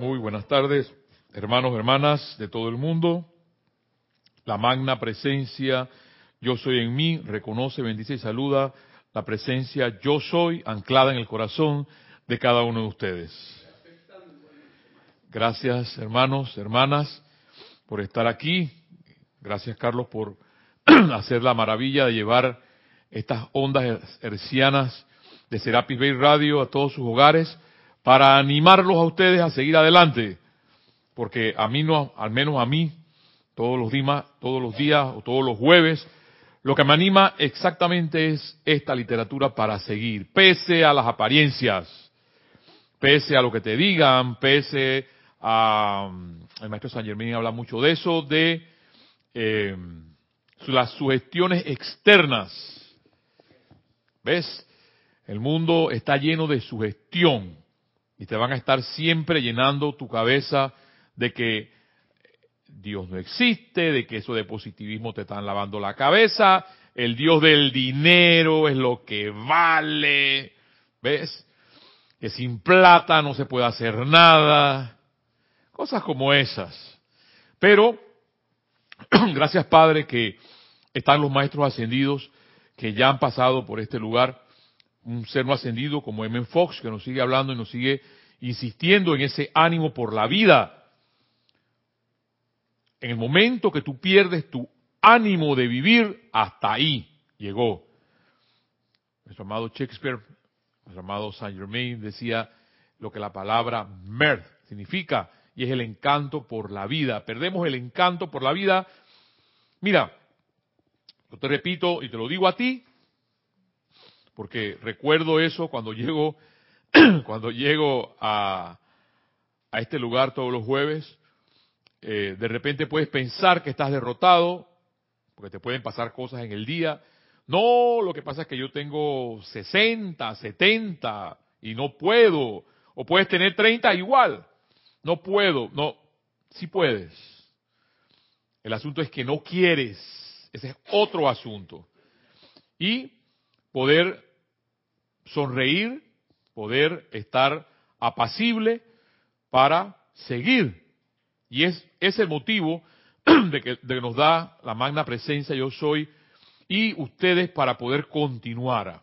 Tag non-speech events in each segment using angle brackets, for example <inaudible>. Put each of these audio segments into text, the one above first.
Muy buenas tardes, hermanos, hermanas de todo el mundo. La magna presencia, yo soy en mí, reconoce, bendice y saluda la presencia yo soy anclada en el corazón de cada uno de ustedes. Gracias, hermanos, hermanas, por estar aquí. Gracias, Carlos, por <clears throat> hacer la maravilla de llevar estas ondas hercianas de Serapis Bay Radio a todos sus hogares para animarlos a ustedes a seguir adelante. Porque a mí no, al menos a mí, todos los días, todos los días o todos los jueves, lo que me anima exactamente es esta literatura para seguir, pese a las apariencias, pese a lo que te digan, pese a, el maestro San Germán habla mucho de eso, de eh, las sugestiones externas. ¿Ves? El mundo está lleno de sugestión y te van a estar siempre llenando tu cabeza de que Dios no existe, de que eso de positivismo te están lavando la cabeza, el Dios del dinero es lo que vale, ¿ves? Que sin plata no se puede hacer nada, cosas como esas. Pero, <clears throat> gracias Padre que están los maestros ascendidos que ya han pasado por este lugar un ser no ascendido como M. Fox, que nos sigue hablando y nos sigue insistiendo en ese ánimo por la vida. En el momento que tú pierdes tu ánimo de vivir, hasta ahí llegó. Nuestro amado Shakespeare, nuestro amado Saint Germain decía lo que la palabra mirth significa, y es el encanto por la vida. Perdemos el encanto por la vida. Mira, yo te repito y te lo digo a ti, porque recuerdo eso cuando llego, <clears throat> cuando llego a, a este lugar todos los jueves. Eh, de repente puedes pensar que estás derrotado, porque te pueden pasar cosas en el día. No, lo que pasa es que yo tengo 60, 70 y no puedo. O puedes tener 30 igual. No puedo. No, sí puedes. El asunto es que no quieres. Ese es otro asunto. Y poder sonreír, poder estar apacible para seguir. Y es, es el motivo <clears throat> de que, de que nos da la magna presencia yo soy y ustedes para poder continuar.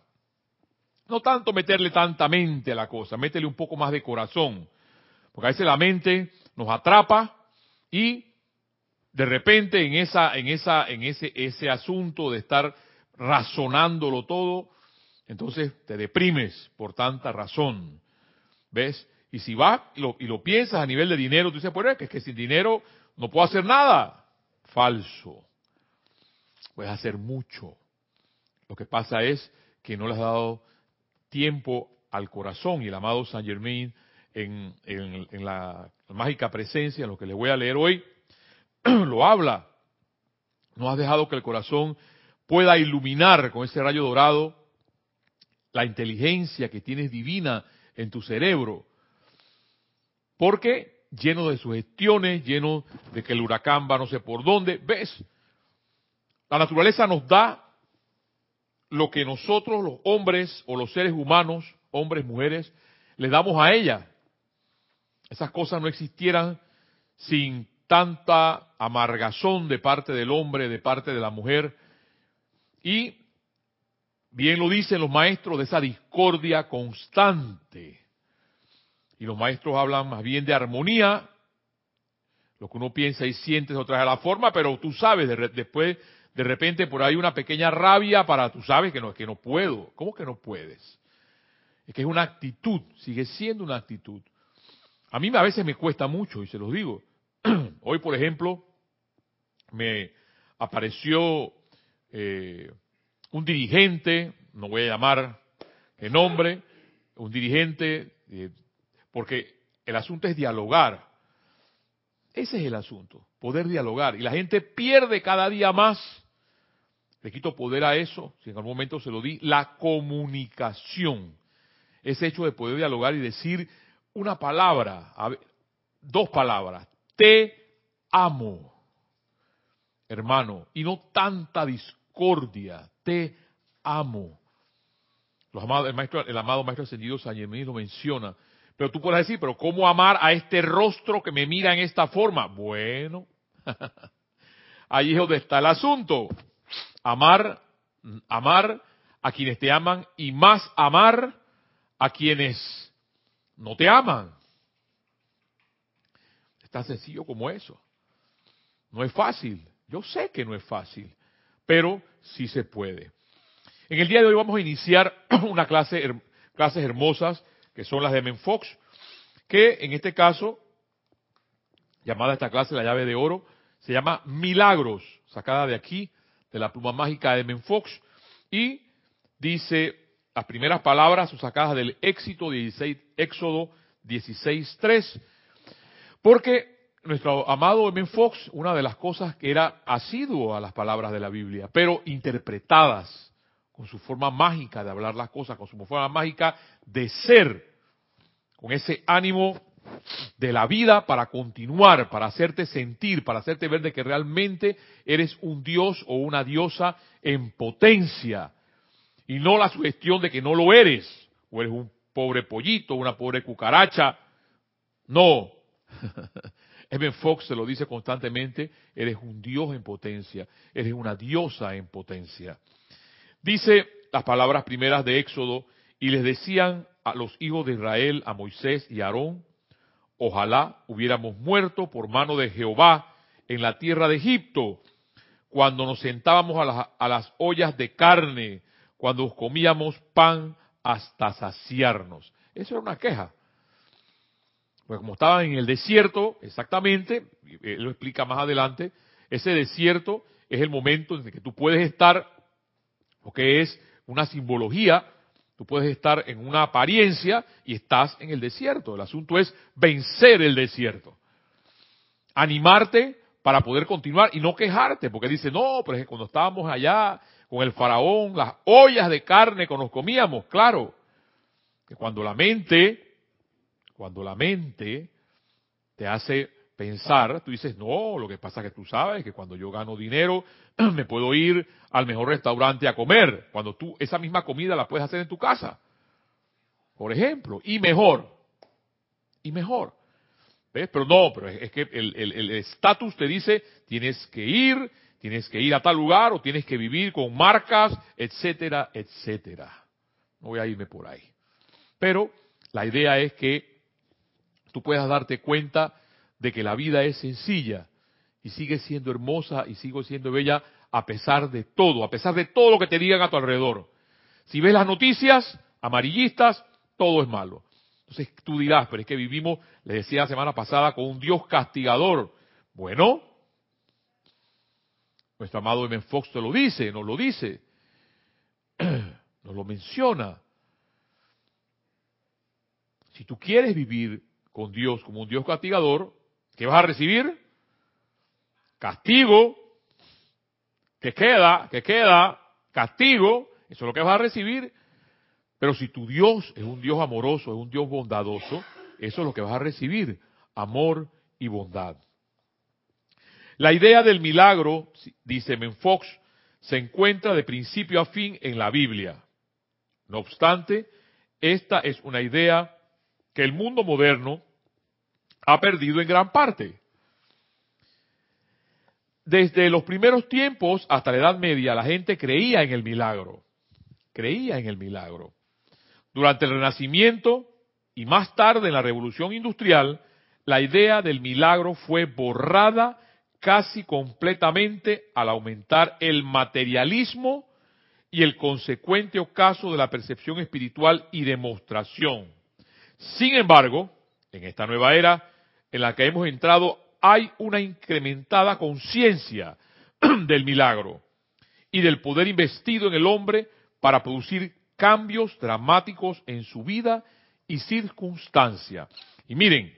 No tanto meterle tanta mente a la cosa, métele un poco más de corazón. Porque a veces la mente nos atrapa y de repente en esa, en esa, en ese, ese asunto de estar razonándolo todo, entonces te deprimes por tanta razón. ¿Ves? Y si vas y lo, piensas a nivel de dinero, tú dices, pues es que sin dinero no puedo hacer nada. Falso. Puedes hacer mucho. Lo que pasa es que no le has dado tiempo al corazón y el amado Saint Germain en, en, la mágica presencia, en lo que le voy a leer hoy, <clears throat> lo habla. No has dejado que el corazón pueda iluminar con ese rayo dorado la inteligencia que tienes divina en tu cerebro. Porque lleno de sugestiones, lleno de que el huracán va no sé por dónde, ves, la naturaleza nos da lo que nosotros los hombres o los seres humanos, hombres, mujeres, le damos a ella. Esas cosas no existieran sin tanta amargazón de parte del hombre, de parte de la mujer, y Bien lo dicen los maestros de esa discordia constante. Y los maestros hablan más bien de armonía. Lo que uno piensa y siente es otra de la forma, pero tú sabes, después de repente por ahí una pequeña rabia para, tú sabes que no, que no puedo. ¿Cómo que no puedes? Es que es una actitud, sigue siendo una actitud. A mí a veces me cuesta mucho, y se los digo. <clears throat> Hoy, por ejemplo, me apareció eh, un dirigente, no voy a llamar el nombre, un dirigente, eh, porque el asunto es dialogar. Ese es el asunto, poder dialogar. Y la gente pierde cada día más. Le quito poder a eso, si en algún momento se lo di, la comunicación. Ese hecho de poder dialogar y decir una palabra, dos palabras, te amo, hermano, y no tanta discordia, te amo. El amado Maestro Ascendido San Germán lo menciona. Pero tú puedes decir, pero ¿cómo amar a este rostro que me mira en esta forma? Bueno, <laughs> ahí es donde está el asunto. Amar, amar a quienes te aman y más amar a quienes no te aman. Es tan sencillo como eso. No es fácil. Yo sé que no es fácil, pero sí se puede. En el día de hoy vamos a iniciar <clears throat> una clase, clases hermosas, que son las de Menfox, que en este caso, llamada esta clase la llave de oro, se llama Milagros, sacada de aquí, de la pluma mágica de Menfox, y dice, las primeras palabras son sacadas del éxito 16, Éxodo 16.3, porque nuestro amado M. Fox, una de las cosas que era asiduo a las palabras de la Biblia, pero interpretadas con su forma mágica de hablar las cosas, con su forma mágica de ser, con ese ánimo de la vida para continuar, para hacerte sentir, para hacerte ver de que realmente eres un dios o una diosa en potencia y no la sugestión de que no lo eres, o eres un pobre pollito, una pobre cucaracha. No. <laughs> Evan Fox se lo dice constantemente, eres un dios en potencia, eres una diosa en potencia. Dice las palabras primeras de Éxodo, y les decían a los hijos de Israel, a Moisés y a Aarón, ojalá hubiéramos muerto por mano de Jehová en la tierra de Egipto, cuando nos sentábamos a las, a las ollas de carne, cuando comíamos pan hasta saciarnos. Eso era una queja. Pues como estaban en el desierto, exactamente, él lo explica más adelante, ese desierto es el momento en que tú puedes estar porque es una simbología. Tú puedes estar en una apariencia y estás en el desierto. El asunto es vencer el desierto. Animarte para poder continuar y no quejarte, porque dice, no, pero es que cuando estábamos allá con el faraón, las ollas de carne que nos comíamos, claro, que cuando la mente, cuando la mente te hace pensar, tú dices, no, lo que pasa es que tú sabes que cuando yo gano dinero, <clears throat> me puedo ir al mejor restaurante a comer, cuando tú esa misma comida la puedes hacer en tu casa, por ejemplo, y mejor, y mejor. ¿Ves? Pero no, pero es que el estatus te dice, tienes que ir, tienes que ir a tal lugar o tienes que vivir con marcas, etcétera, etcétera. No voy a irme por ahí. Pero la idea es que tú puedas darte cuenta de que la vida es sencilla y sigue siendo hermosa y sigue siendo bella a pesar de todo, a pesar de todo lo que te digan a tu alrededor. Si ves las noticias amarillistas, todo es malo. Entonces tú dirás, pero es que vivimos, le decía la semana pasada, con un Dios castigador. Bueno, nuestro amado M. Fox te lo dice, nos lo dice, <clears throat> nos lo menciona. Si tú quieres vivir con Dios como un Dios castigador, ¿Qué vas a recibir? Castigo. ¿Qué queda? ¿Qué queda? Castigo. Eso es lo que vas a recibir. Pero si tu Dios es un Dios amoroso, es un Dios bondadoso, eso es lo que vas a recibir. Amor y bondad. La idea del milagro, dice Menfox, se encuentra de principio a fin en la Biblia. No obstante, esta es una idea que el mundo moderno ha perdido en gran parte. Desde los primeros tiempos hasta la Edad Media, la gente creía en el milagro. Creía en el milagro. Durante el Renacimiento y más tarde en la Revolución Industrial, la idea del milagro fue borrada casi completamente al aumentar el materialismo y el consecuente ocaso de la percepción espiritual y demostración. Sin embargo, en esta nueva era, en la que hemos entrado hay una incrementada conciencia <clears throat> del milagro y del poder investido en el hombre para producir cambios dramáticos en su vida y circunstancia. Y miren,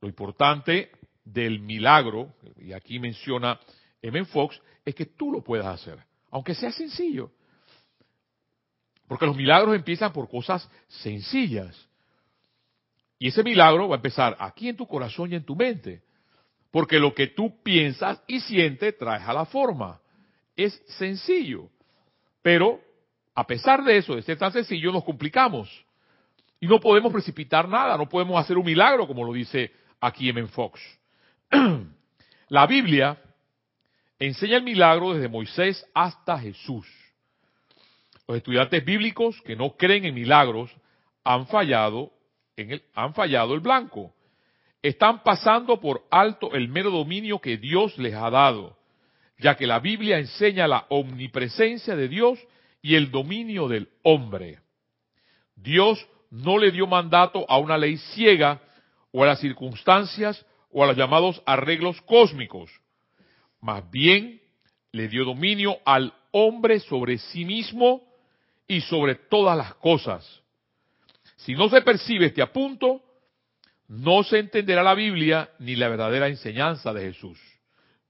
lo importante del milagro, y aquí menciona M. Fox, es que tú lo puedas hacer, aunque sea sencillo. Porque los milagros empiezan por cosas sencillas. Y ese milagro va a empezar aquí en tu corazón y en tu mente. Porque lo que tú piensas y sientes traes a la forma. Es sencillo. Pero, a pesar de eso, de ser tan sencillo, nos complicamos. Y no podemos precipitar nada, no podemos hacer un milagro, como lo dice aquí M. Fox. <clears throat> La Biblia enseña el milagro desde Moisés hasta Jesús. Los estudiantes bíblicos que no creen en milagros han fallado, han fallado el blanco. Están pasando por alto el mero dominio que Dios les ha dado, ya que la Biblia enseña la omnipresencia de Dios y el dominio del hombre. Dios no le dio mandato a una ley ciega o a las circunstancias o a los llamados arreglos cósmicos. Más bien le dio dominio al hombre sobre sí mismo y sobre todas las cosas. Si no se percibe este apunto, no se entenderá la Biblia ni la verdadera enseñanza de Jesús.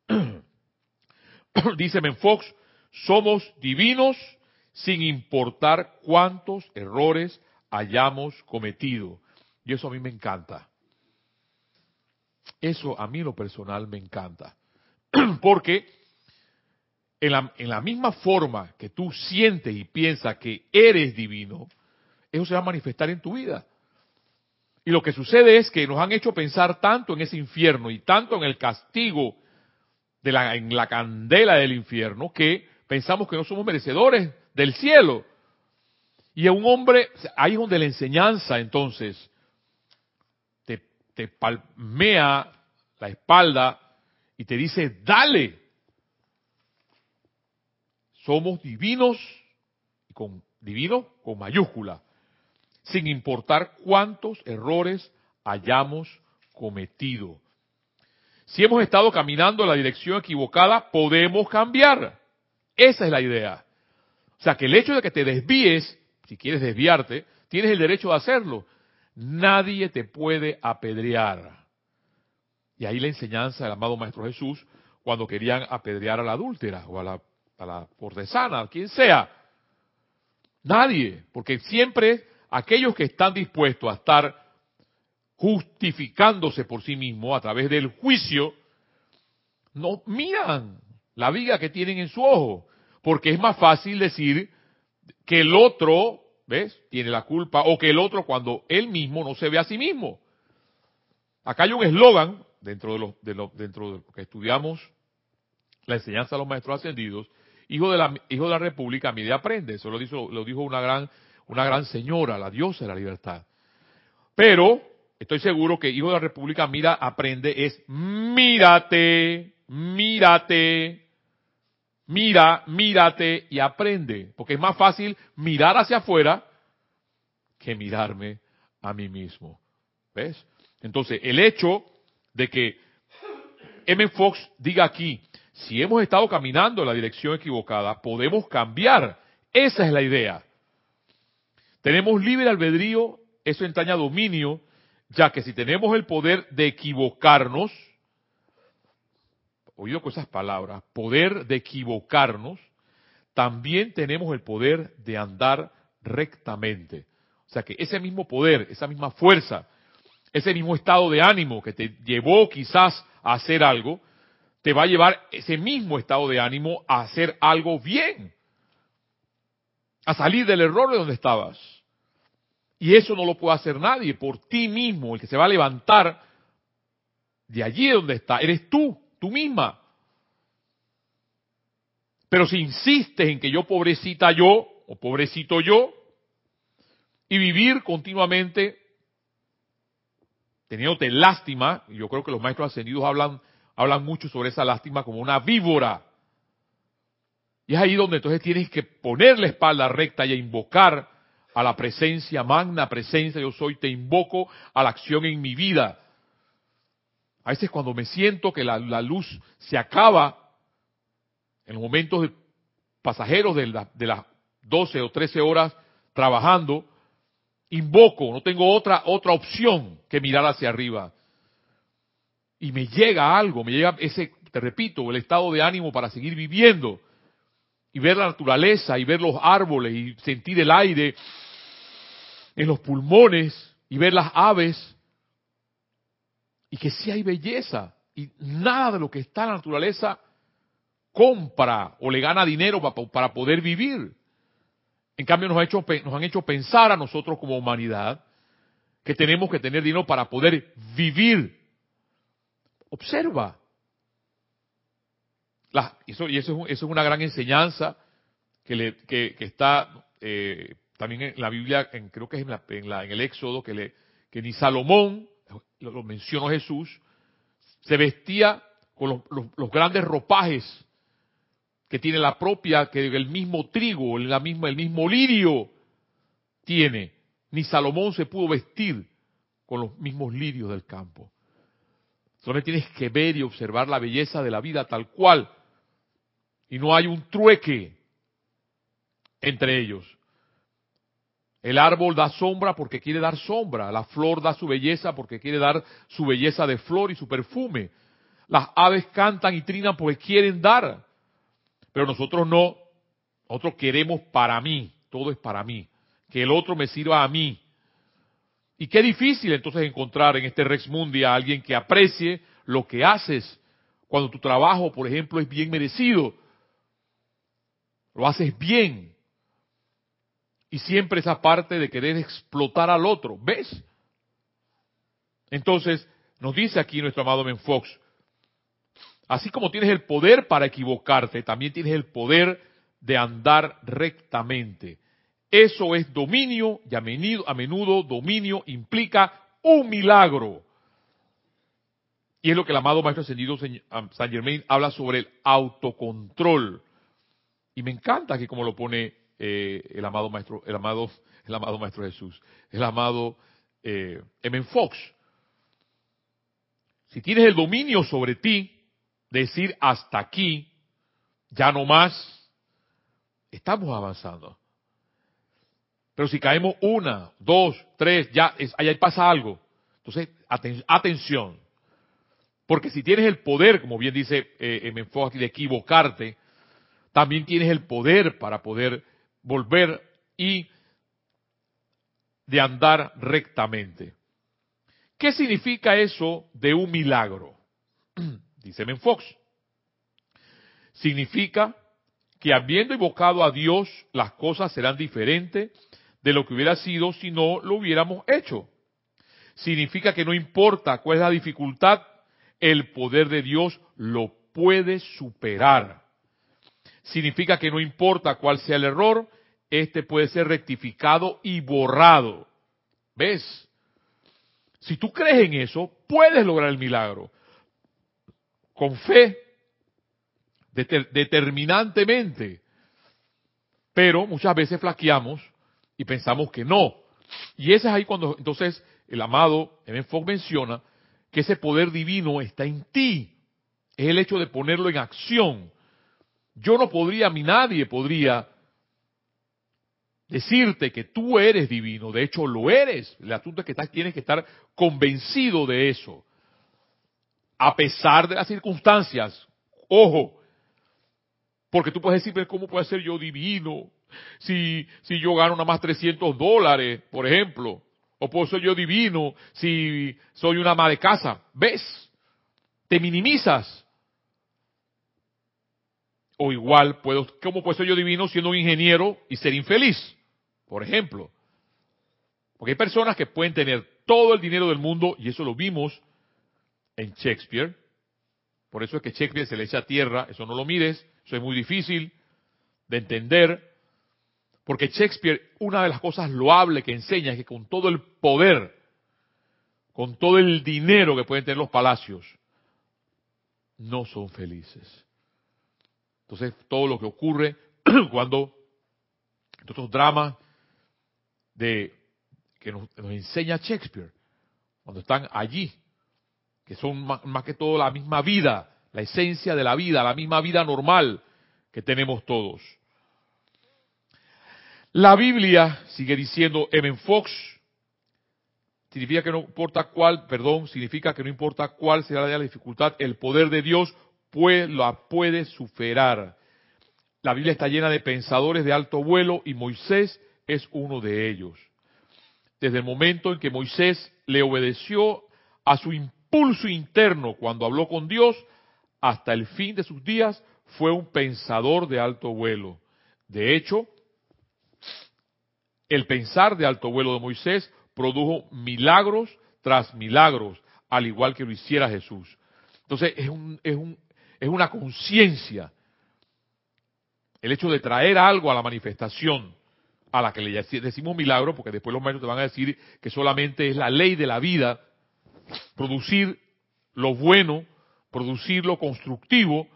<clears throat> Dice Menfox, somos divinos sin importar cuántos errores hayamos cometido. Y eso a mí me encanta. Eso a mí lo personal me encanta. <clears throat> Porque en la, en la, misma forma que tú sientes y piensas que eres divino, eso se va a manifestar en tu vida. Y lo que sucede es que nos han hecho pensar tanto en ese infierno y tanto en el castigo de la, en la candela del infierno que pensamos que no somos merecedores del cielo. Y a un hombre, ahí es donde la enseñanza entonces te, palmea la espalda y te dice, dale. Somos divinos, con divino con mayúscula, sin importar cuántos errores hayamos cometido. Si hemos estado caminando en la dirección equivocada, podemos cambiar. Esa es la idea. O sea, que el hecho de que te desvíes, si quieres desviarte, tienes el derecho de hacerlo. Nadie te puede apedrear. Y ahí la enseñanza del amado Maestro Jesús cuando querían apedrear a la adúltera o a la, a la a quien sea. Nadie, porque siempre aquellos que están dispuestos a estar justificándose por sí mismos a través del juicio, no miran la viga que tienen en su ojo, porque es más fácil decir que el otro, ¿ves?, tiene la culpa, o que el otro cuando él mismo no se ve a sí mismo. Acá hay un eslogan dentro de lo, de dentro de lo que estudiamos la enseñanza de los maestros ascendidos, hijo de la, hijo de la República, mide aprende. Eso lo dijo, lo dijo una gran, una gran señora, la diosa de la libertad. Pero, estoy seguro que hijo de la República, mira, aprende, es mírate, mírate, mira, mírate y aprende. Porque es más fácil mirar hacia afuera que mirarme a mí mismo. ¿Ves? Entonces, el hecho de que M. Fox diga aquí, si hemos estado caminando en la dirección equivocada, podemos cambiar. Esa es la idea. Tenemos libre albedrío, eso entraña dominio, ya que si tenemos el poder de equivocarnos, oído con esas palabras, poder de equivocarnos, también tenemos el poder de andar rectamente. O sea que ese mismo poder, esa misma fuerza, ese mismo estado de ánimo que te llevó quizás a hacer algo, te va a llevar ese mismo estado de ánimo a hacer algo bien, a salir del error de donde estabas. Y eso no lo puede hacer nadie por ti mismo, el que se va a levantar de allí donde está, eres tú, tú misma. Pero si insistes en que yo pobrecita yo, o pobrecito yo, y vivir continuamente teniéndote lástima, yo creo que los maestros ascendidos hablan, hablan mucho sobre esa lástima como una víbora. Y es ahí donde entonces tienes que poner la espalda recta y invocar a la presencia, magna presencia, yo soy, te invoco a la acción en mi vida. A veces cuando me siento que la, la luz se acaba, en los momentos pasajeros de, de las 12 o 13 horas trabajando, invoco, no tengo otra, otra opción que mirar hacia arriba. Y me llega algo, me llega ese, te repito, el estado de ánimo para seguir viviendo. Y ver la naturaleza, y ver los árboles, y sentir el aire en los pulmones, y ver las aves. Y que sí hay belleza. Y nada de lo que está en la naturaleza compra o le gana dinero para poder vivir. En cambio nos, ha hecho, nos han hecho pensar a nosotros como humanidad que tenemos que tener dinero para poder vivir. Observa. Eso, y eso es, una gran enseñanza que, está eh, también en la Biblia, en, creo que es en, la, en, el Éxodo, que, le, que ni Salomón, lo, lo mencionó Jesús, se vestía con los, grandes ropajes que tiene la propia, que el mismo trigo, la misma, el mismo lirio tiene. Ni Salomón se pudo vestir con los mismos lirios del campo. Solo tienes que ver y observar la belleza de la vida tal cual. Y no hay un trueque entre ellos. El árbol da sombra porque quiere dar sombra. La flor da su belleza porque quiere dar su belleza de flor y su perfume. Las aves cantan y trinan porque quieren dar. Pero nosotros no. Nosotros queremos para mí. Todo es para mí. Que el otro me sirva a mí. Y qué difícil entonces encontrar en este Rex Mundi a alguien que aprecie lo que haces cuando tu trabajo, por ejemplo, es bien merecido. Lo haces bien. Y siempre esa parte de querer explotar al otro. ¿Ves? Entonces, nos dice aquí nuestro amado Ben Fox, Así como tienes el poder para equivocarte, también tienes el poder de andar rectamente. Eso es dominio y a menudo, dominio implica un milagro. Y es lo que el amado Maestro Ascendido San Germain habla sobre el autocontrol. Y me encanta que como lo pone eh, el amado Maestro, el amado, el amado Maestro Jesús, el amado eh, M. Fox. Si tienes el dominio sobre ti, decir hasta aquí, ya no más, estamos avanzando. Pero si caemos una, dos, tres, ya es, ahí pasa algo. Entonces, atención. Porque si tienes el poder, como bien dice eh, me enfoque de equivocarte, también tienes el poder para poder volver y de andar rectamente. ¿Qué significa eso de un milagro? <clears throat> dice Fox. Significa que habiendo invocado a Dios, las cosas serán diferentes de lo que hubiera sido si no lo hubiéramos hecho. Significa que no importa cuál es la dificultad, el poder de Dios lo puede superar. Significa que no importa cuál sea el error, este puede ser rectificado y borrado. ¿Ves? Si tú crees en eso, puedes lograr el milagro con fe, determinantemente. Pero muchas veces flaqueamos y pensamos que no. Y ese es ahí cuando entonces el amado M. Fox menciona que ese poder divino está en ti. Es el hecho de ponerlo en acción. Yo no podría, ni nadie podría decirte que tú eres divino. De hecho, lo eres. El asunto es que tienes que estar convencido de eso a pesar de las circunstancias. Ojo, porque tú puedes decir, ¿cómo puede ser yo divino? Si, si yo gano nada más 300 dólares, por ejemplo. O puedo ser yo divino si soy una ama de casa. ¿Ves? Te minimizas. O igual, puedo, ¿cómo puedo ser yo divino siendo un ingeniero y ser infeliz? Por ejemplo. Porque hay personas que pueden tener todo el dinero del mundo, y eso lo vimos en Shakespeare. Por eso es que Shakespeare se le echa a tierra, eso no lo mires, eso es muy difícil de entender, porque Shakespeare, una de las cosas loables que enseña es que con todo el poder, con todo el dinero que pueden tener los palacios, no son felices. Entonces, todo lo que ocurre <clears throat> cuando estos dramas de que nos enseña Shakespeare, cuando están allí que son más, que todo la misma vida, la esencia de la vida, la misma vida normal que tenemos todos. La Biblia, sigue diciendo M. Fox, significa que no importa cuál, perdón, significa que no importa cuál será la dificultad, el poder de Dios pues, la puede superar. La Biblia está llena de pensadores de alto vuelo y Moisés es uno de ellos. Desde el momento en que Moisés le obedeció a su impulso interno cuando habló con Dios, hasta el fin de sus días fue un pensador de alto vuelo. De hecho, el pensar de alto vuelo de Moisés produjo milagros tras milagros, al igual que lo hiciera Jesús. Entonces es, un, es, un, es una conciencia el hecho de traer algo a la manifestación a la que le decimos milagro, porque después los maestros te van a decir que solamente es la ley de la vida, producir lo bueno, producir lo constructivo,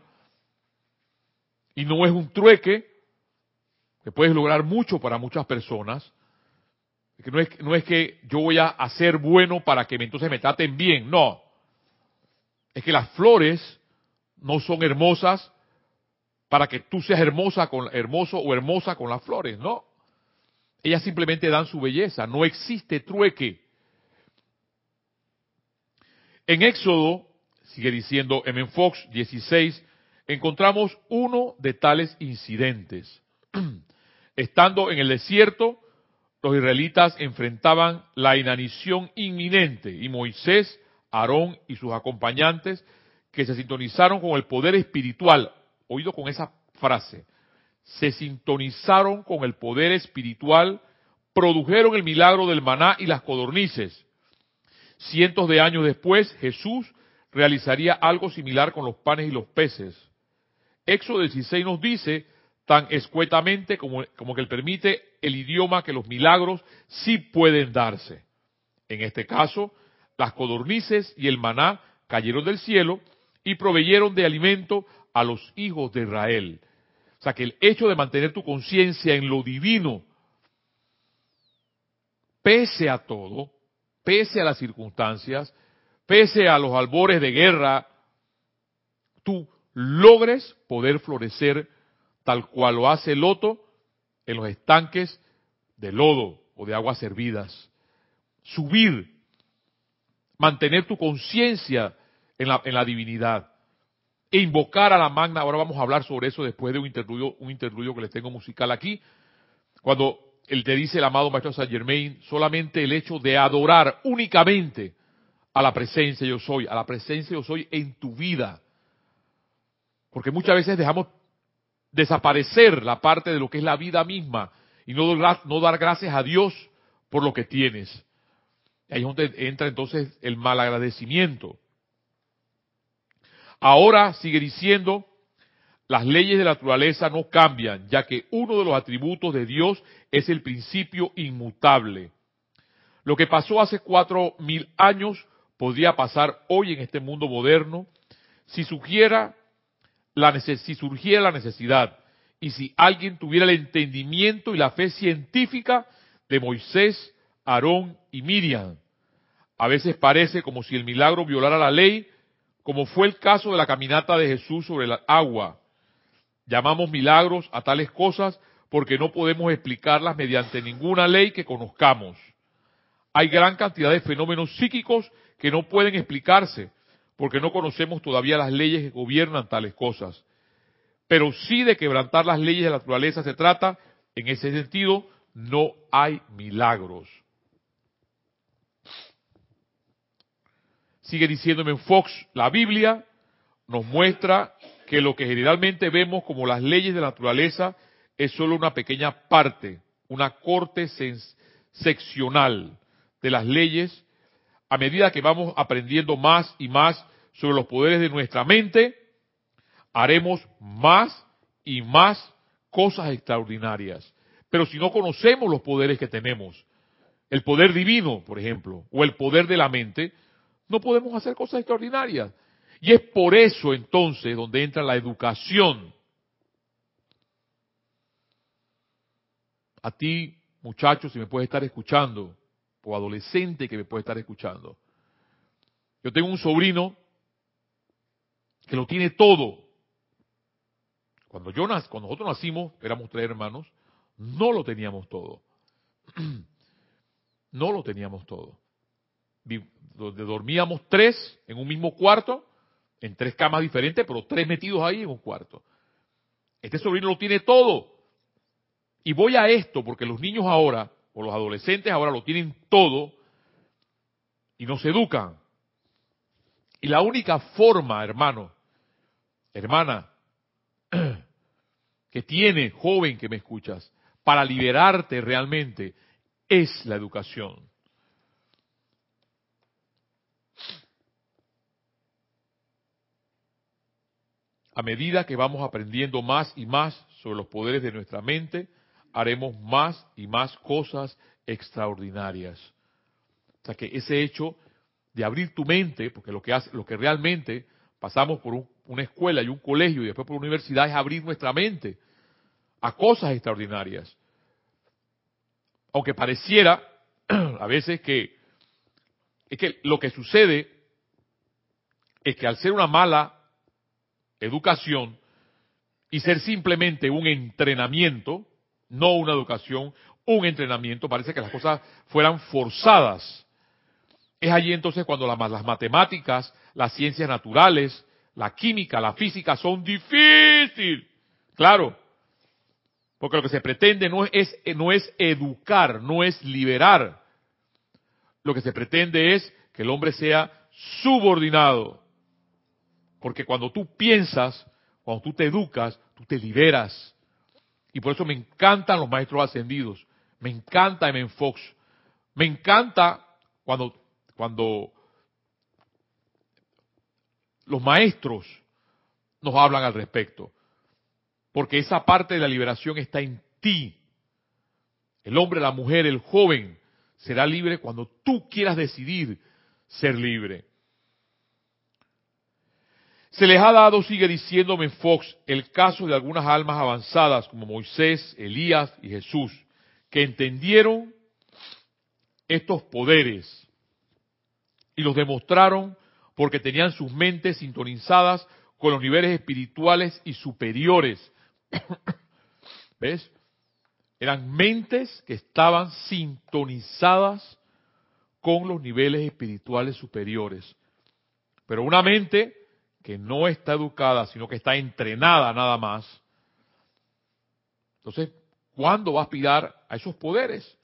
y no es un trueque, que puedes lograr mucho para muchas personas, que no es, no es que yo voy a hacer bueno para que entonces me traten bien, no. Es que las flores no son hermosas para que tú seas hermosa con, hermoso o hermosa con las flores, no. Ellas simplemente dan su belleza, no existe trueque. En Éxodo, sigue diciendo M. Fox 16, encontramos uno de tales incidentes. <clears throat> Estando en el desierto, los israelitas enfrentaban la inanición inminente y Moisés, Aarón y sus acompañantes, que se sintonizaron con el poder espiritual, oído con esa frase, se sintonizaron con el poder espiritual, produjeron el milagro del maná y las codornices. Cientos de años después, Jesús realizaría algo similar con los panes y los peces. Éxodo 16 nos dice, tan escuetamente como, como que él permite el idioma, que los milagros sí pueden darse. En este caso, las codornices y el maná cayeron del cielo y proveyeron de alimento a los hijos de Israel. O sea que el hecho de mantener tu conciencia en lo divino, pese a todo, pese a las circunstancias, pese a los albores de guerra, tú logres poder florecer tal cual lo hace el loto en los estanques de lodo o de aguas hervidas. Subir, mantener tu conciencia en la, en la divinidad e invocar a la magna. Ahora vamos a hablar sobre eso después de un interludio, un interludio que les tengo musical aquí. Cuando él te dice el amado Maestro Saint Germain, solamente el hecho de adorar únicamente a la presencia yo soy, a la presencia yo soy en tu vida. Porque muchas veces dejamos desaparecer la parte de lo que es la vida misma y no, no dar gracias a Dios por lo que tienes. Ahí es donde entra entonces el mal agradecimiento. Ahora sigue diciendo, las leyes de la naturaleza no cambian, ya que uno de los atributos de Dios es el principio inmutable. Lo que pasó hace cuatro mil años podría pasar hoy en este mundo moderno si surgiera la, si surgiera la necesidad y si alguien tuviera el entendimiento y la fe científica de Moisés, Aarón y Miriam. A veces parece como si el milagro violara la ley como fue el caso de la caminata de Jesús sobre el agua. Llamamos milagros a tales cosas porque no podemos explicarlas mediante ninguna ley que conozcamos. Hay gran cantidad de fenómenos psíquicos que no pueden explicarse porque no conocemos todavía las leyes que gobiernan tales cosas. Pero sí de quebrantar las leyes de la naturaleza se trata, en ese sentido no hay milagros. Sigue diciéndome Fox, la Biblia nos muestra que lo que generalmente vemos como las leyes de la naturaleza es solo una pequeña parte, una corte seccional de las leyes. A medida que vamos aprendiendo más y más sobre los poderes de nuestra mente, haremos más y más cosas extraordinarias. Pero si no conocemos los poderes que tenemos, el poder divino, por ejemplo, o el poder de la mente, no podemos hacer cosas extraordinarias. Y es por eso entonces donde entra la educación. A ti, muchachos, si me puedes estar escuchando, o adolescente que me puede estar escuchando. Yo tengo un sobrino que lo tiene todo. Cuando yo cuando nosotros nacimos, éramos tres hermanos, no lo teníamos todo. <clears throat> No lo teníamos todo donde dormíamos tres en un mismo cuarto, en tres camas diferentes, pero tres metidos ahí en un cuarto. Este sobrino lo tiene todo. Y voy a esto porque los niños ahora, o los adolescentes ahora lo tienen todo y no se educan. Y la única forma, hermano, hermana, <clears throat> que tiene, joven que me escuchas, para liberarte realmente, es la educación. A medida que vamos aprendiendo más y más sobre los poderes de nuestra mente, haremos más y más cosas extraordinarias. O sea que ese hecho de abrir tu mente, porque lo que hace, lo que realmente pasamos por una escuela y un colegio y después por una universidad es abrir nuestra mente a cosas extraordinarias. Aunque pareciera <clears throat> a veces que es que lo que sucede es que al ser una mala educación y ser simplemente un entrenamiento, no una educación, un entrenamiento, parece que las cosas fueran forzadas. Es allí entonces cuando las matemáticas, las ciencias naturales, la química, la física son difíciles. Claro, porque lo que se pretende no es, no es educar, no es liberar. Lo que se pretende es que el hombre sea subordinado. Porque cuando tú piensas, cuando tú te educas, tú te liberas. Y por eso me encantan los maestros ascendidos. Me encanta M. Fox. Me encanta cuando, cuando los maestros nos hablan al respecto. Porque esa parte de la liberación está en ti. El hombre, la mujer, el joven será libre cuando tú quieras decidir ser libre. Se les ha dado, sigue diciéndome Fox, el caso de algunas almas avanzadas como Moisés, Elías y Jesús, que entendieron estos poderes y los demostraron porque tenían sus mentes sintonizadas con los niveles espirituales y superiores. <coughs> ¿Ves? Eran mentes que estaban sintonizadas con los niveles espirituales superiores. Pero una mente que no está educada, sino que está entrenada nada más, entonces, ¿cuándo va a aspirar a esos poderes?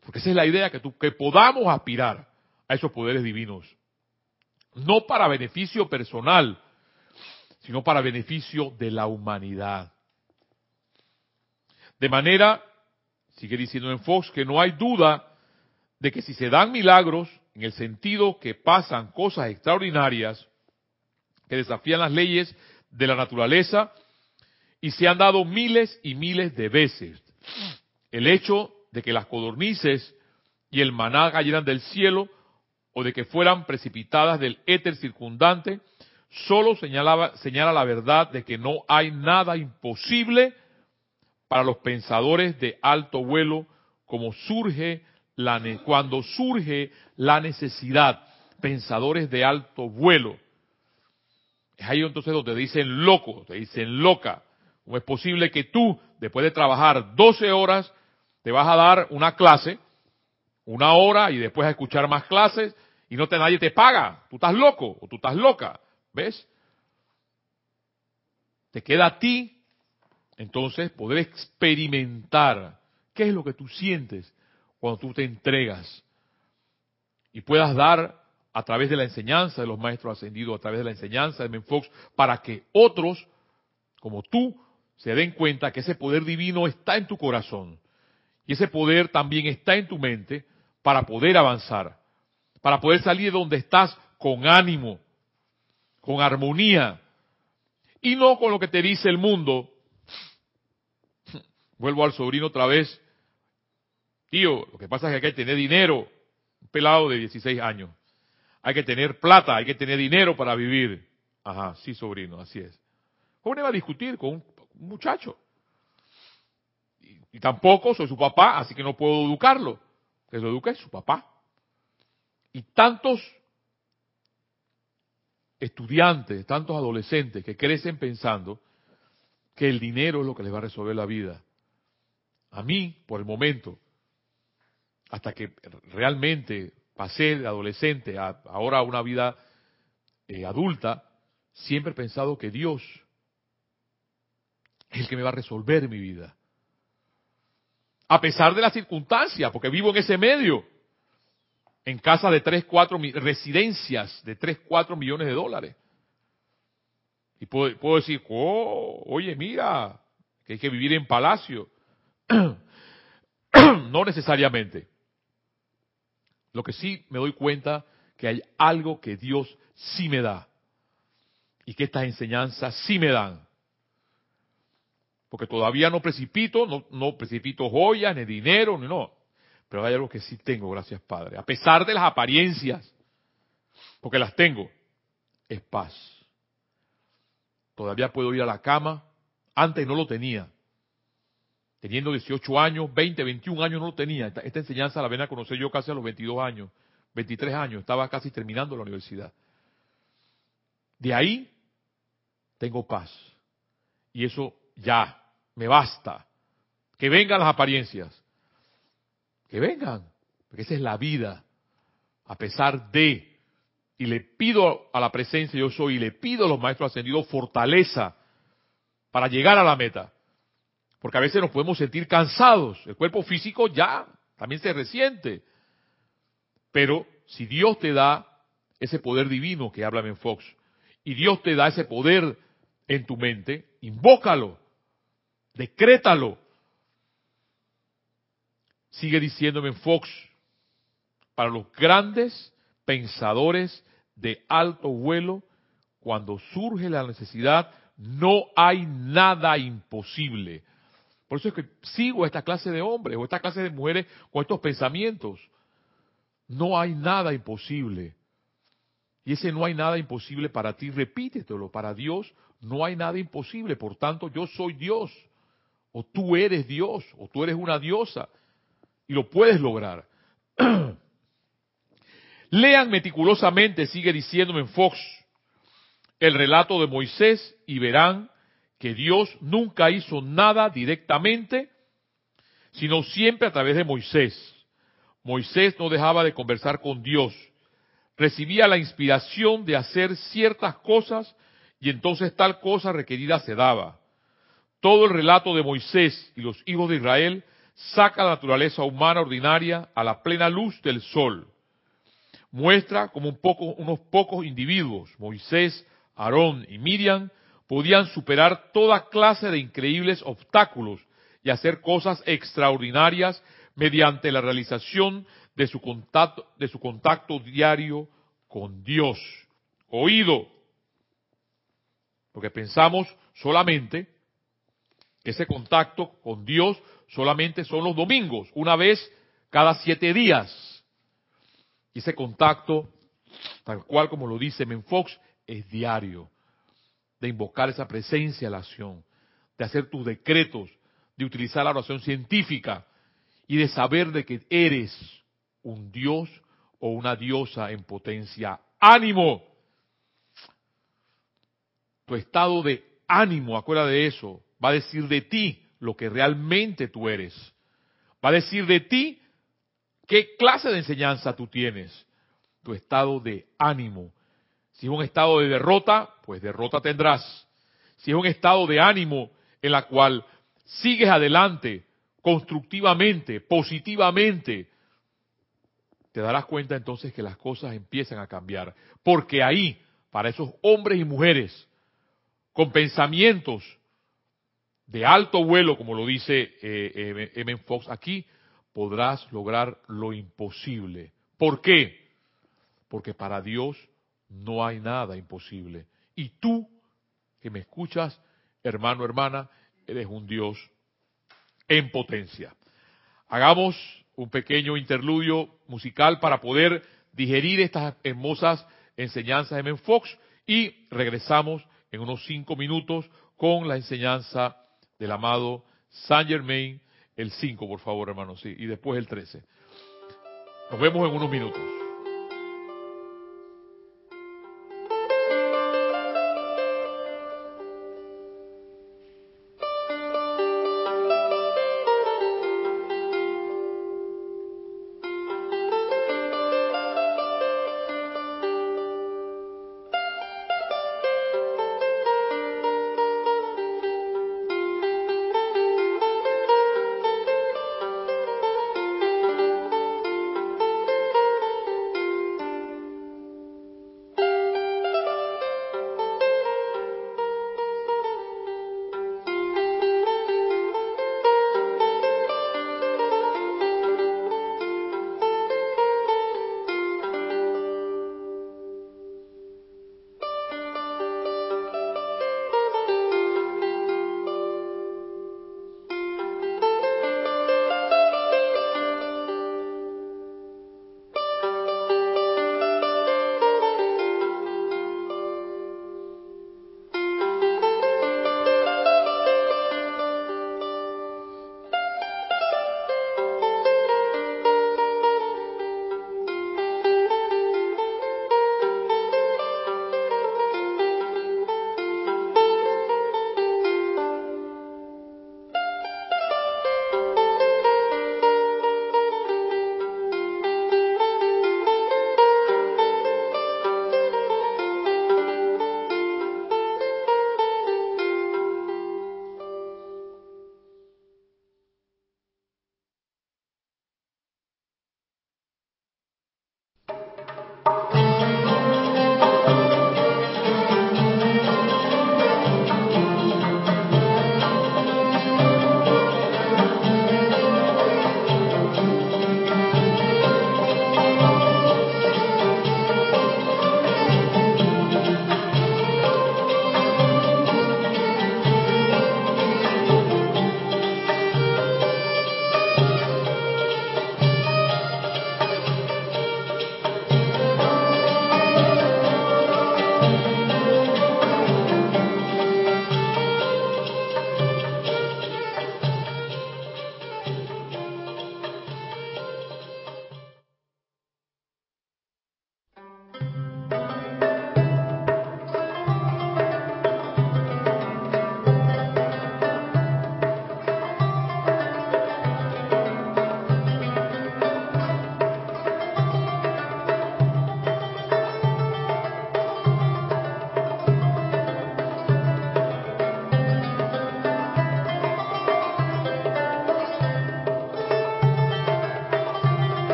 Porque esa es la idea, que, tú, que podamos aspirar a esos poderes divinos. No para beneficio personal, sino para beneficio de la humanidad. De manera, sigue diciendo en Fox, que no hay duda de que si se dan milagros, en el sentido que pasan cosas extraordinarias, que desafían las leyes de la naturaleza y se han dado miles y miles de veces. El hecho de que las codornices y el maná cayeran del cielo o de que fueran precipitadas del éter circundante, solo señalaba, señala la verdad de que no hay nada imposible para los pensadores de alto vuelo como surge la, cuando surge la necesidad, pensadores de alto vuelo. Es ahí entonces donde dicen loco, te dicen loca. ¿Cómo es posible que tú, después de trabajar 12 horas, te vas a dar una clase, una hora y después a escuchar más clases y no te nadie te paga? Tú estás loco o tú estás loca, ¿ves? Te queda a ti entonces poder experimentar qué es lo que tú sientes cuando tú te entregas y puedas dar a través de la enseñanza de los maestros ascendidos, a través de la enseñanza de Menfox, para que otros, como tú, se den cuenta que ese poder divino está en tu corazón. Y ese poder también está en tu mente para poder avanzar, para poder salir de donde estás con ánimo, con armonía, y no con lo que te dice el mundo. <laughs> Vuelvo al sobrino otra vez. Tío, lo que pasa es que hay que tener dinero. Un pelado de 16 años. Hay que tener plata, hay que tener dinero para vivir. Ajá, sí, sobrino, así es. Joven va a discutir con un, muchacho. Y, tampoco soy su papá, así que no puedo educarlo. Que lo eduque su papá. Y tantos estudiantes, tantos adolescentes que crecen pensando que el dinero es lo que les va a resolver la vida. A mí, por el momento, hasta que realmente pasé de adolescente a ahora una vida eh, adulta, siempre he pensado que Dios es el que me va a resolver mi vida. A pesar de las circunstancias, porque vivo en ese medio, en casa de tres, cuatro residencias de 3, 4 millones de dólares. Y puedo, puedo decir, oh, oye, mira, que hay que vivir en palacio. <clears throat> no necesariamente. Lo que sí me doy cuenta que hay algo que Dios sí me da. y que estas enseñanzas sí me dan. Porque todavía no precipito, no, no precipito joyas, ni dinero, ni no. Pero hay algo que sí tengo, gracias Padre. A pesar de las apariencias, porque las tengo, es paz. Todavía puedo ir a la cama, antes no lo tenía. Teniendo 18 años, 20, 21 años no lo tenía. Esta, enseñanza la ven a conocer yo casi a los 22 años, 23 años, estaba casi terminando la universidad. De ahí tengo paz. Y eso ya, me basta. Que vengan las apariencias. Que vengan. Porque esa es la vida. A pesar de. Y le pido a la presencia yo soy, y le pido a los maestros ascendidos fortaleza para llegar a la meta. Porque a veces nos podemos sentir cansados. El cuerpo físico ya también se resiente. Pero si Dios te da ese poder divino que habla en Fox, y Dios te da ese poder en tu mente, invócalo, decrétalo. Sigue diciéndome en Fox, para los grandes pensadores de alto vuelo, cuando surge la necesidad, no hay nada imposible. Por eso es que sigo esta clase de hombres o esta clase de mujeres con estos pensamientos. No hay nada imposible. Y ese no hay nada imposible para ti, repítetelo, para Dios no hay nada imposible, por tanto yo soy Dios, o tú eres Dios, o tú eres una diosa, y lo puedes lograr. <clears throat> Lean meticulosamente, sigue diciéndome en Fox, el relato de Moisés y verán que Dios nunca hizo nada directamente, sino siempre a través de Moisés. Moisés no dejaba de conversar con Dios, recibía la inspiración de hacer ciertas cosas y entonces tal cosa requerida se daba. Todo el relato de Moisés y los hijos de Israel saca la naturaleza humana ordinaria a la plena luz del sol. Muestra como un poco, unos pocos individuos, Moisés, Aarón y Miriam, podían superar toda clase de increíbles obstáculos y hacer cosas extraordinarias mediante la realización de su contacto, de su contacto diario con Dios. Oído, porque pensamos solamente que ese contacto con Dios solamente son los domingos, una vez cada siete días. Y ese contacto, tal cual como lo dice Menfox, es diario. De invocar esa presencia la acción, de hacer tus decretos, de utilizar la oración científica y de saber de que eres un Dios o una diosa en potencia. ¡Ánimo! tu estado de ánimo, acuérdate de eso, va a decir de ti lo que realmente tú eres. Va a decir de ti qué clase de enseñanza tú tienes. Tu estado de ánimo. Si es un estado de derrota, pues derrota tendrás. Si es un estado de ánimo en la cual sigues adelante constructivamente, positivamente, te darás cuenta entonces que las cosas empiezan a cambiar. Porque ahí, para esos hombres y mujeres con pensamientos de alto vuelo, como lo dice eh, M. Fox aquí, podrás lograr lo imposible. ¿Por qué? Porque para Dios no hay nada imposible. Y tú, que me escuchas, hermano, hermana, eres un Dios en potencia. Hagamos un pequeño interludio musical para poder digerir estas hermosas enseñanzas de M. Fox y regresamos en unos cinco minutos con la enseñanza del amado Saint Germain, el 5, por favor, hermanos, sí, y después el 13. Nos vemos en unos minutos.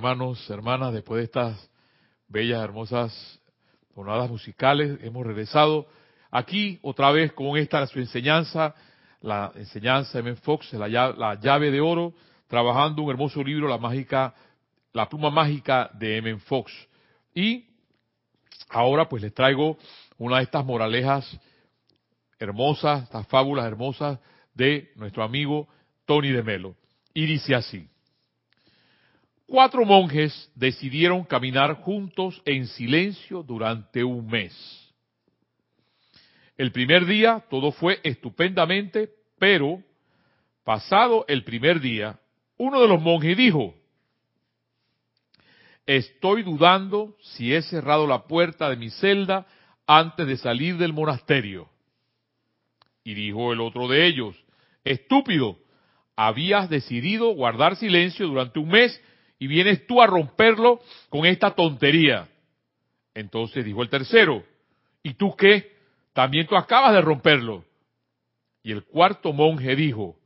Hermanos, hermanas, después de estas bellas, hermosas tonadas musicales, hemos regresado aquí otra vez con esta su enseñanza, la enseñanza de M. Fox, la llave, la llave de oro, trabajando un hermoso libro, la mágica, la pluma mágica de M. Fox. Y ahora pues les traigo una de estas moralejas hermosas, estas fábulas hermosas de nuestro amigo Tony de Melo. Y dice así. Cuatro monjes decidieron caminar juntos en silencio durante un mes. El primer día todo fue estupendamente, pero pasado el primer día, uno de los monjes dijo, estoy dudando si he cerrado la puerta de mi celda antes de salir del monasterio. Y dijo el otro de ellos, estúpido, habías decidido guardar silencio durante un mes y vienes tú a romperlo con esta tontería. Entonces dijo el tercero, ¿y tú qué? También tú acabas de romperlo. Y el cuarto monje dijo,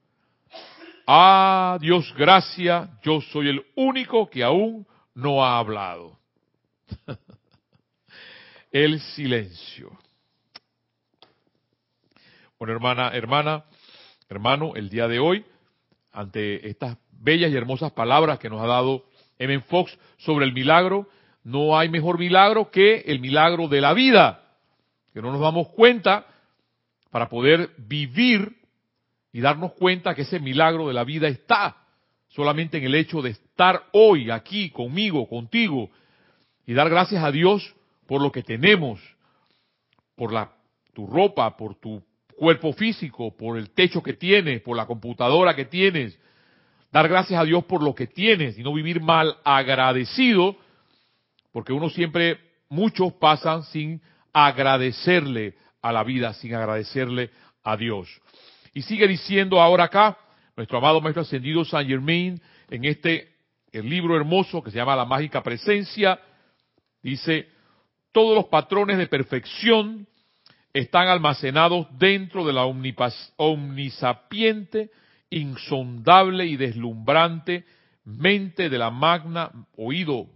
Ah, Dios gracia, yo soy el único que aún no ha hablado. <laughs> el silencio. Bueno, hermana, hermana, hermano, el día de hoy, ante estas bellas y hermosas palabras que nos ha dado M. Fox sobre el milagro, no hay mejor milagro que el milagro de la vida, que no nos damos cuenta para poder vivir y darnos cuenta que ese milagro de la vida está solamente en el hecho de estar hoy aquí conmigo, contigo, y dar gracias a Dios por lo que tenemos, por la, tu ropa, por tu cuerpo físico, por el techo que tienes, por la computadora que tienes. Dar gracias a Dios por lo que tienes y no vivir mal agradecido, porque uno siempre, muchos pasan sin agradecerle a la vida, sin agradecerle a Dios. Y sigue diciendo ahora acá, nuestro amado Maestro Ascendido Saint Germain, en este el libro hermoso que se llama La Mágica Presencia, dice, todos los patrones de perfección están almacenados dentro de la omnisapiente, insondable y deslumbrante mente de la magna, oído,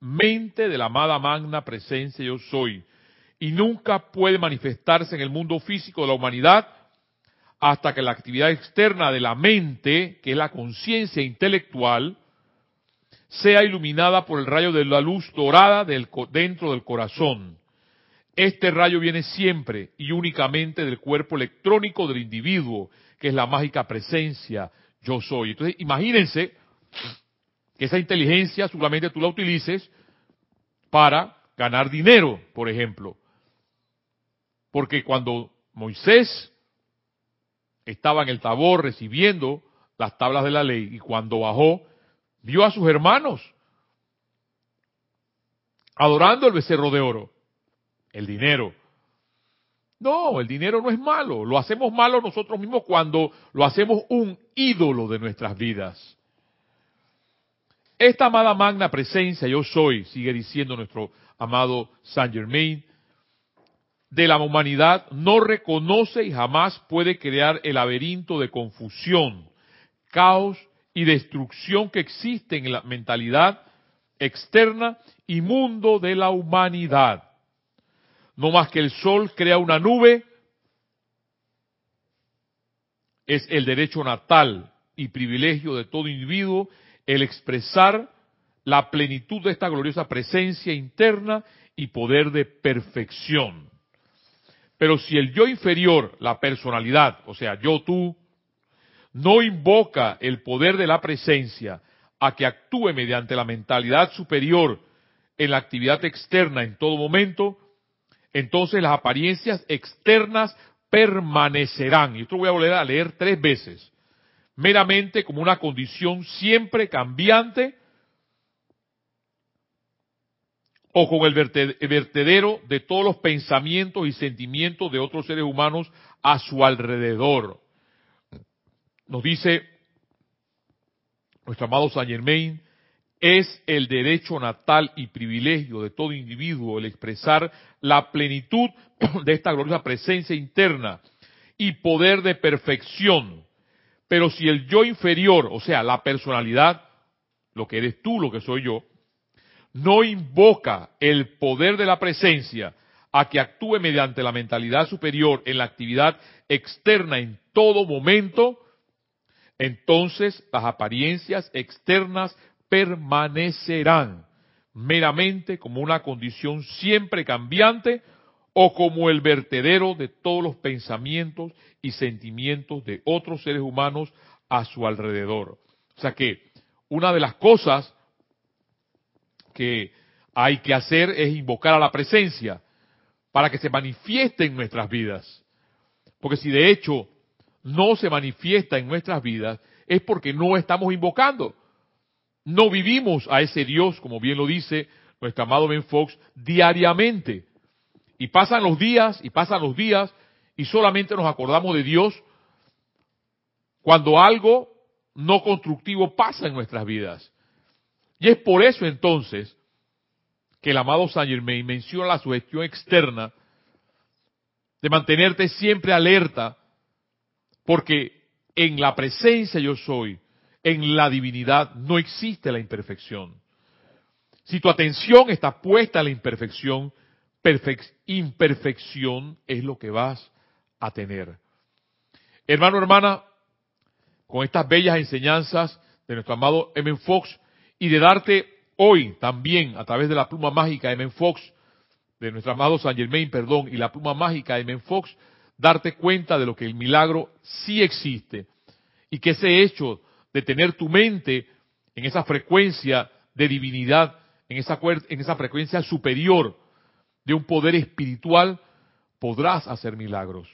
mente de la amada magna presencia yo soy. Y nunca puede manifestarse en el mundo físico de la humanidad hasta que la actividad externa de la mente, que es la conciencia intelectual, sea iluminada por el rayo de la luz dorada dentro del corazón. Este rayo viene siempre y únicamente del cuerpo electrónico del individuo, que es la mágica presencia yo soy. Entonces, imagínense que esa inteligencia solamente tú la utilices para ganar dinero, por ejemplo. Porque cuando Moisés estaba en el tabor recibiendo las tablas de la ley y cuando bajó, vio a sus hermanos adorando el becerro de oro el dinero. No, el dinero no es malo. Lo hacemos malo nosotros mismos cuando lo hacemos un ídolo de nuestras vidas. Esta amada magna presencia, yo soy, sigue diciendo nuestro amado Saint Germain, de la humanidad no reconoce y jamás puede crear el laberinto de confusión, caos y destrucción que existe en la mentalidad externa y mundo de la humanidad no más que el sol crea una nube, es el derecho natal y privilegio de todo individuo el expresar la plenitud de esta gloriosa presencia interna y poder de perfección. Pero si el yo inferior, la personalidad, o sea, yo tú, no invoca el poder de la presencia a que actúe mediante la mentalidad superior en la actividad externa en todo momento, entonces las apariencias externas permanecerán. Y esto voy a volver a leer tres veces. Meramente como una condición siempre cambiante o con el vertedero de todos los pensamientos y sentimientos de otros seres humanos a su alrededor. Nos dice nuestro amado Saint Germain, es el derecho natal y privilegio de todo individuo el expresar la plenitud <clears throat> de esta gloriosa presencia interna y poder de perfección. Pero si el yo inferior, o sea, la personalidad, lo que eres tú, lo que soy yo, no invoca el poder de la presencia a que actúe mediante la mentalidad superior en la actividad externa en todo momento, entonces las apariencias externas permanecerán meramente como una condición siempre cambiante o como el vertedero de todos los pensamientos y sentimientos de otros seres humanos a su alrededor. O sea que una de las cosas que hay que hacer es invocar a la presencia para que se manifieste en nuestras vidas. Porque si de hecho no se manifiesta en nuestras vidas, es porque no estamos invocando. No vivimos a ese Dios, como bien lo dice nuestro amado Ben Fox, diariamente. Y pasan los días, y pasan los días, y solamente nos acordamos de Dios cuando algo no constructivo pasa en nuestras vidas. Y es por eso entonces que el amado Saint Germain menciona la sugestión externa de mantenerte siempre alerta, porque en la presencia yo soy, en la divinidad, no existe la imperfección. Si tu atención está puesta en la imperfección, imperfección es lo que vas a tener. Hermano, hermana, con estas bellas enseñanzas de nuestro amado M. Fox y de darte hoy también a través de la pluma mágica de M. Fox, de nuestro amado Saint Germain, perdón, y la pluma mágica de M. Fox, darte cuenta de lo que el milagro sí existe y que ese hecho de tener tu mente en esa frecuencia de divinidad, en esa, en esa frecuencia superior de un poder espiritual, podrás hacer milagros.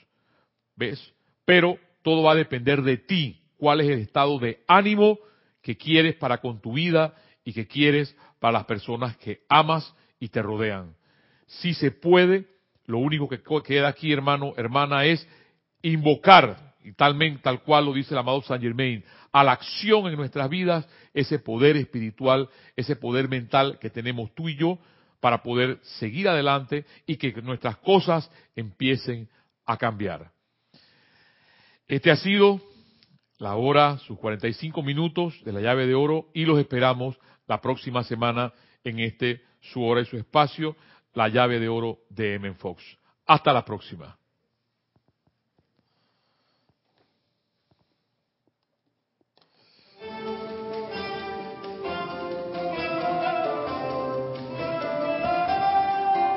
¿Ves? Pero todo va a depender de ti, cuál es el estado de ánimo que quieres para con tu vida y que quieres para las personas que amas y te rodean. Si se puede, lo único que queda aquí, hermano, hermana, es invocar, y tal, tal cual lo dice el amado Saint Germain, a la acción en nuestras vidas ese poder espiritual, ese poder mental que tenemos tú y yo para poder seguir adelante y que nuestras cosas empiecen a cambiar. Este ha sido la hora, sus 45 minutos de la llave de oro y los esperamos la próxima semana en este su hora y su espacio, la llave de oro de M. Fox. Hasta la próxima.